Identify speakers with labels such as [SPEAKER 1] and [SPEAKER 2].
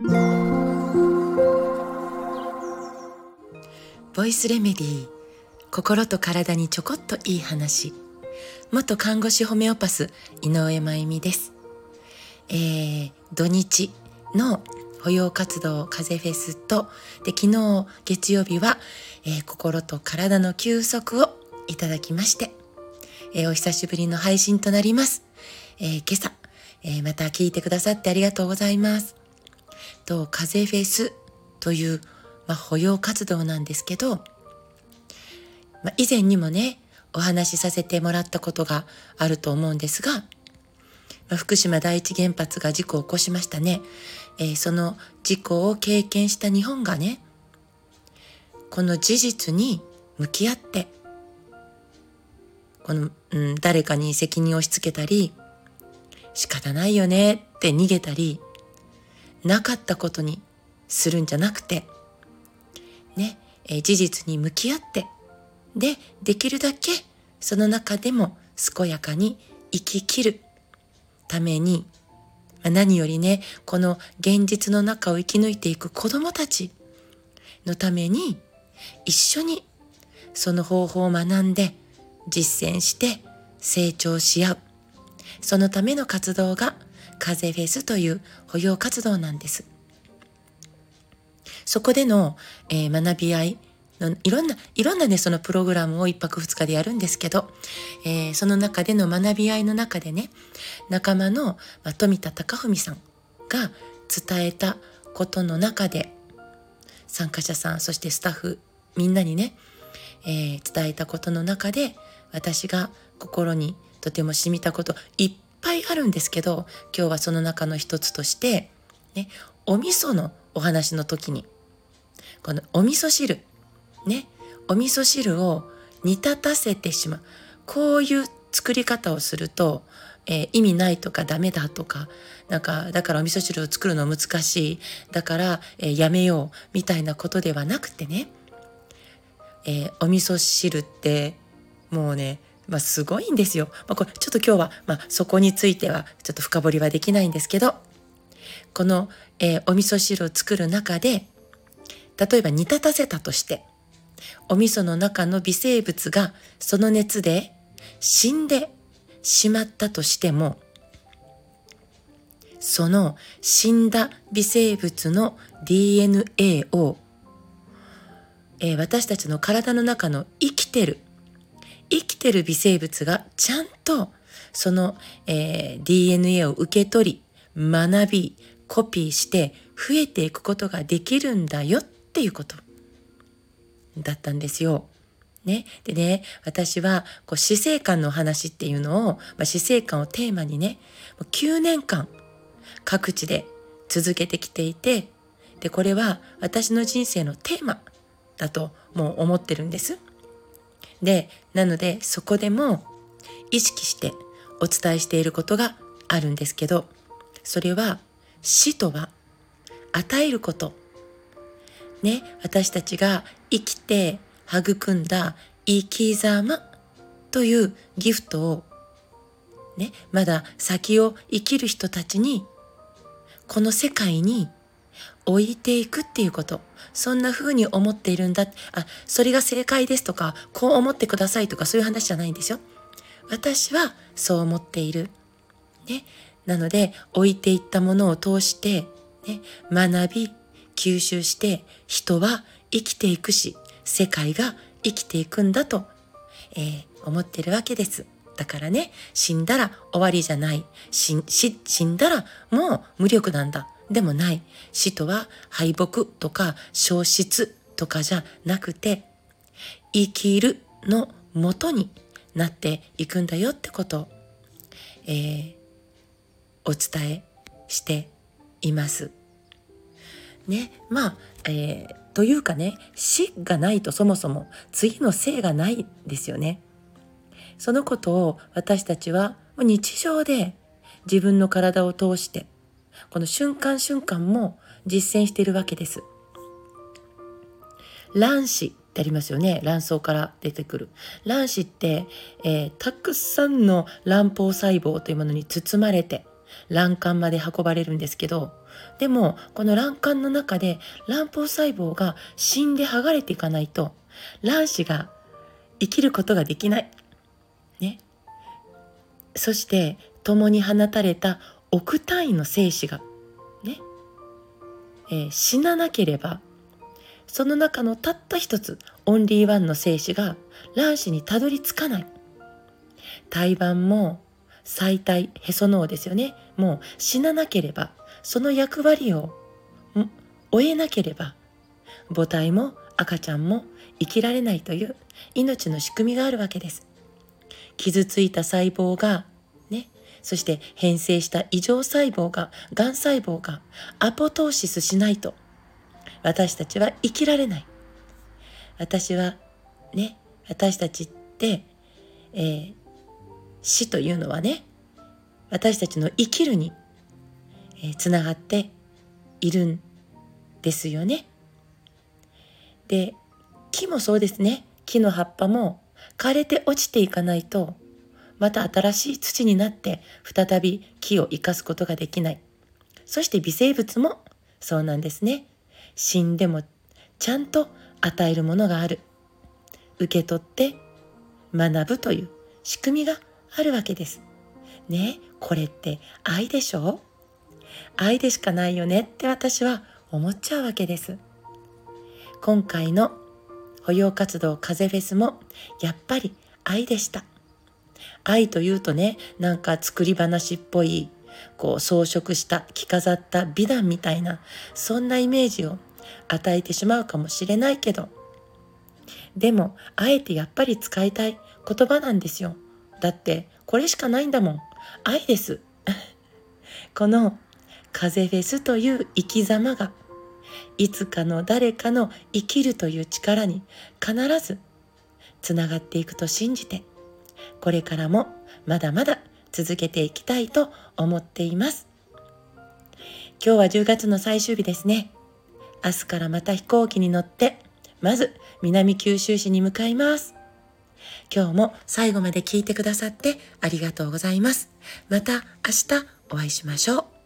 [SPEAKER 1] ボイスレメディー心と体にちょこっといい話。元看護師ホメオパス井上真由美です。えー、土日の保養活動風フェスとで昨日月曜日は、えー、心と体の休息をいただきまして、えー、お久しぶりの配信となります、えー、今朝、えまた聞いてくださってありがとうございます。と風フェスというまあ、保養活動なんですけど、まあ、以前にもね、お話しさせてもらったことがあると思うんですが、まあ、福島第一原発が事故を起こしましたね。えー、その事故を経験した日本がね、この事実に向き合って、この、うん、誰かに責任を押し付けたり、仕方ないよねって逃げたり、なかったことにするんじゃなくて、ね、え事実に向き合って、で、できるだけその中でも健やかに生き切るために、まあ、何よりね、この現実の中を生き抜いていく子供たちのために、一緒にその方法を学んで実践して成長し合う。そのための活動が風フェスという保養活動なんです。そこでの、えー、学び合いのいろんな、いろんなね、そのプログラムを一泊二日でやるんですけど、えー、その中での学び合いの中でね、仲間の、まあ、富田隆文さんが伝えたことの中で、参加者さん、そしてスタッフ、みんなにね、えー、伝えたことの中で、私が心にとても染みたこといっぱいあるんですけど、今日はその中の一つとして、ね、お味噌のお話の時に、このお味噌汁、ね、お味噌汁を煮立たせてしまう。こういう作り方をすると、えー、意味ないとかダメだとか、なんか、だからお味噌汁を作るの難しい。だから、えー、やめよう。みたいなことではなくてね、えー、お味噌汁って、もうね、まあ、すごいんですよ。まあ、これちょっと今日は、まあ、そこについてはちょっと深掘りはできないんですけど、この、えー、お味噌汁を作る中で、例えば煮立たせたとして、お味噌の中の微生物がその熱で死んでしまったとしても、その死んだ微生物の DNA を、えー、私たちの体の中の生きてる、生きてる微生物がちゃんとその、えー、DNA を受け取り、学び、コピーして増えていくことができるんだよっていうことだったんですよ。ね。でね、私はこう死生観の話っていうのを、まあ、死生観をテーマにね、9年間各地で続けてきていて、で、これは私の人生のテーマだともう思ってるんです。で、なのでそこでも意識してお伝えしていることがあるんですけど、それは死とは与えること。ね、私たちが生きて育んだ生き様というギフトを、ね、まだ先を生きる人たちに、この世界に置いていくっていうこと。そんな風に思っているんだ。あ、それが正解ですとか、こう思ってくださいとかそういう話じゃないんですよ。私はそう思っている。ね。なので、置いていったものを通して、ね、学び、吸収して人は生きていくし、世界が生きていくんだと、えー、思ってるわけです。だからね、死んだら終わりじゃない。死死んだらもう無力なんだ。でもない。死とは敗北とか消失とかじゃなくて、生きるのもとになっていくんだよってことを、えー、お伝えしています。ね、まあ、えー、というかね、死がないとそもそも次の生がないんですよね。そのことを私たちは日常で自分の体を通して、この瞬間瞬間も実践しているわけです。卵子ってありますよね。卵巣から出てくる。卵子って、えー、たくさんの卵胞細胞というものに包まれて、卵管まで運ばれるんですけど、でもこの卵管の中で卵胞細胞が死んで剥がれていかないと卵子が生きることができない。ね。そして共に放たれた億単位の精子がね、えー、死ななければその中のたった一つオンリーワンの精子が卵子にたどり着かない。胎盤も最体へその緒ですよね。もう死ななければその役割を終えなければ母体も赤ちゃんも生きられないという命の仕組みがあるわけです。傷ついた細胞がそして変性した異常細胞ががん細胞がアポトーシスしないと私たちは生きられない私はね私たちって、えー、死というのはね私たちの生きるに、えー、つながっているんですよね。で木もそうですね木の葉っぱも枯れて落ちていかないとまた新しい土になって再び木を生かすことができない。そして微生物もそうなんですね。死んでもちゃんと与えるものがある。受け取って学ぶという仕組みがあるわけです。ねこれって愛でしょ？愛でしかないよねって私は思っちゃうわけです。今回の保養活動風フェスもやっぱり愛でした。愛というとねなんか作り話っぽいこう装飾した着飾った美談みたいなそんなイメージを与えてしまうかもしれないけどでもあえてやっぱり使いたい言葉なんですよ。だってこれしかないんだもん。愛です。この風フェスという生き様がいつかの誰かの生きるという力に必ずつながっていくと信じてこれからもまだまだ続けていきたいと思っています。今日は10月の最終日ですね。明日からまた飛行機に乗ってまず南九州市に向かいます。今日も最後まで聞いてくださってありがとうございます。また明日お会いしましょう。